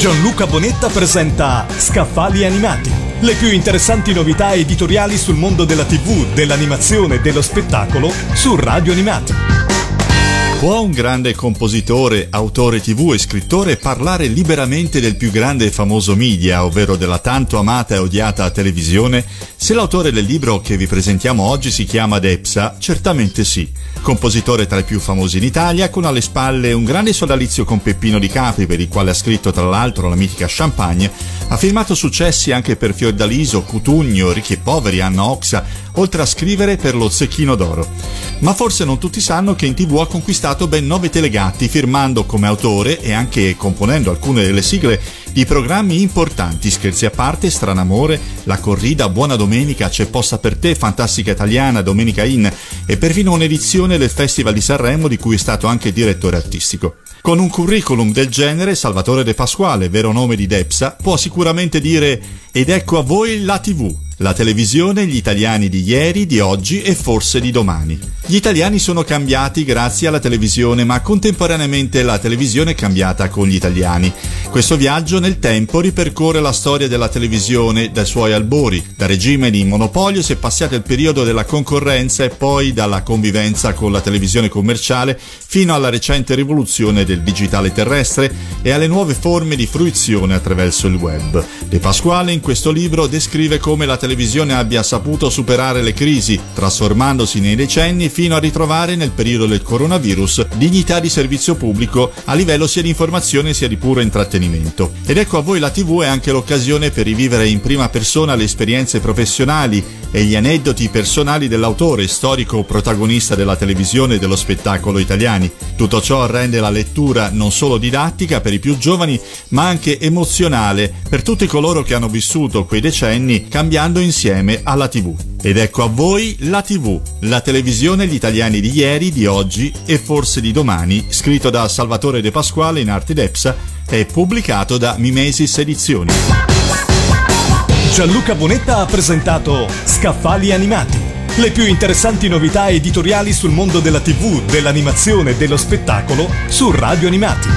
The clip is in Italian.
Gianluca Bonetta presenta Scaffali Animati. Le più interessanti novità editoriali sul mondo della TV, dell'animazione e dello spettacolo su Radio Animati. Può un grande compositore, autore tv e scrittore parlare liberamente del più grande e famoso media, ovvero della tanto amata e odiata televisione? Se l'autore del libro che vi presentiamo oggi si chiama Depsa, certamente sì. Compositore tra i più famosi in Italia, con alle spalle un grande sodalizio con Peppino di Capri, per il quale ha scritto tra l'altro la mitica Champagne, ha firmato successi anche per Fiordaliso, Cutugno, Ricchi e Poveri, Anna Oxa, oltre a scrivere per lo Zecchino d'Oro. Ma forse non tutti sanno che in tv ha conquistato ben nove telegatti firmando come autore e anche componendo alcune delle sigle di programmi importanti, scherzi a parte, Stranamore, La Corrida, Buona Domenica, C'è Posta per te, Fantastica Italiana, Domenica In e perfino un'edizione del Festival di Sanremo di cui è stato anche direttore artistico. Con un curriculum del genere, Salvatore De Pasquale, vero nome di Depsa, può sicuramente dire ed ecco a voi la TV, la televisione, gli italiani di ieri, di oggi e forse di domani. Gli italiani sono cambiati grazie alla televisione, ma contemporaneamente la televisione è cambiata con gli italiani. Questo viaggio nel tempo ripercorre la storia della televisione dai suoi albori. Da regime di monopolio si è passati al periodo della concorrenza e poi dalla convivenza con la televisione commerciale fino alla recente rivoluzione del digitale terrestre e alle nuove forme di fruizione attraverso il web. De Pasquale in questo libro descrive come la televisione abbia saputo superare le crisi, trasformandosi nei decenni fino a ritrovare nel periodo del coronavirus dignità di servizio pubblico a livello sia di informazione sia di puro intrattenimento. Ed ecco a voi la TV è anche l'occasione per rivivere in prima persona le esperienze professionali e gli aneddoti personali dell'autore, storico protagonista della televisione e dello spettacolo italiani. Tutto ciò rende la lettura non solo didattica per i più giovani, ma anche emozionale per tutti coloro che hanno vissuto quei decenni cambiando insieme alla TV. Ed ecco a voi la TV, la televisione gli italiani di ieri, di oggi e forse di domani, scritto da Salvatore De Pasquale in arte d'Epsa e pubblicato da Mimesis Edizioni. Gianluca Bonetta ha presentato Scaffali Animati. Le più interessanti novità editoriali sul mondo della TV, dell'animazione e dello spettacolo su Radio Animati.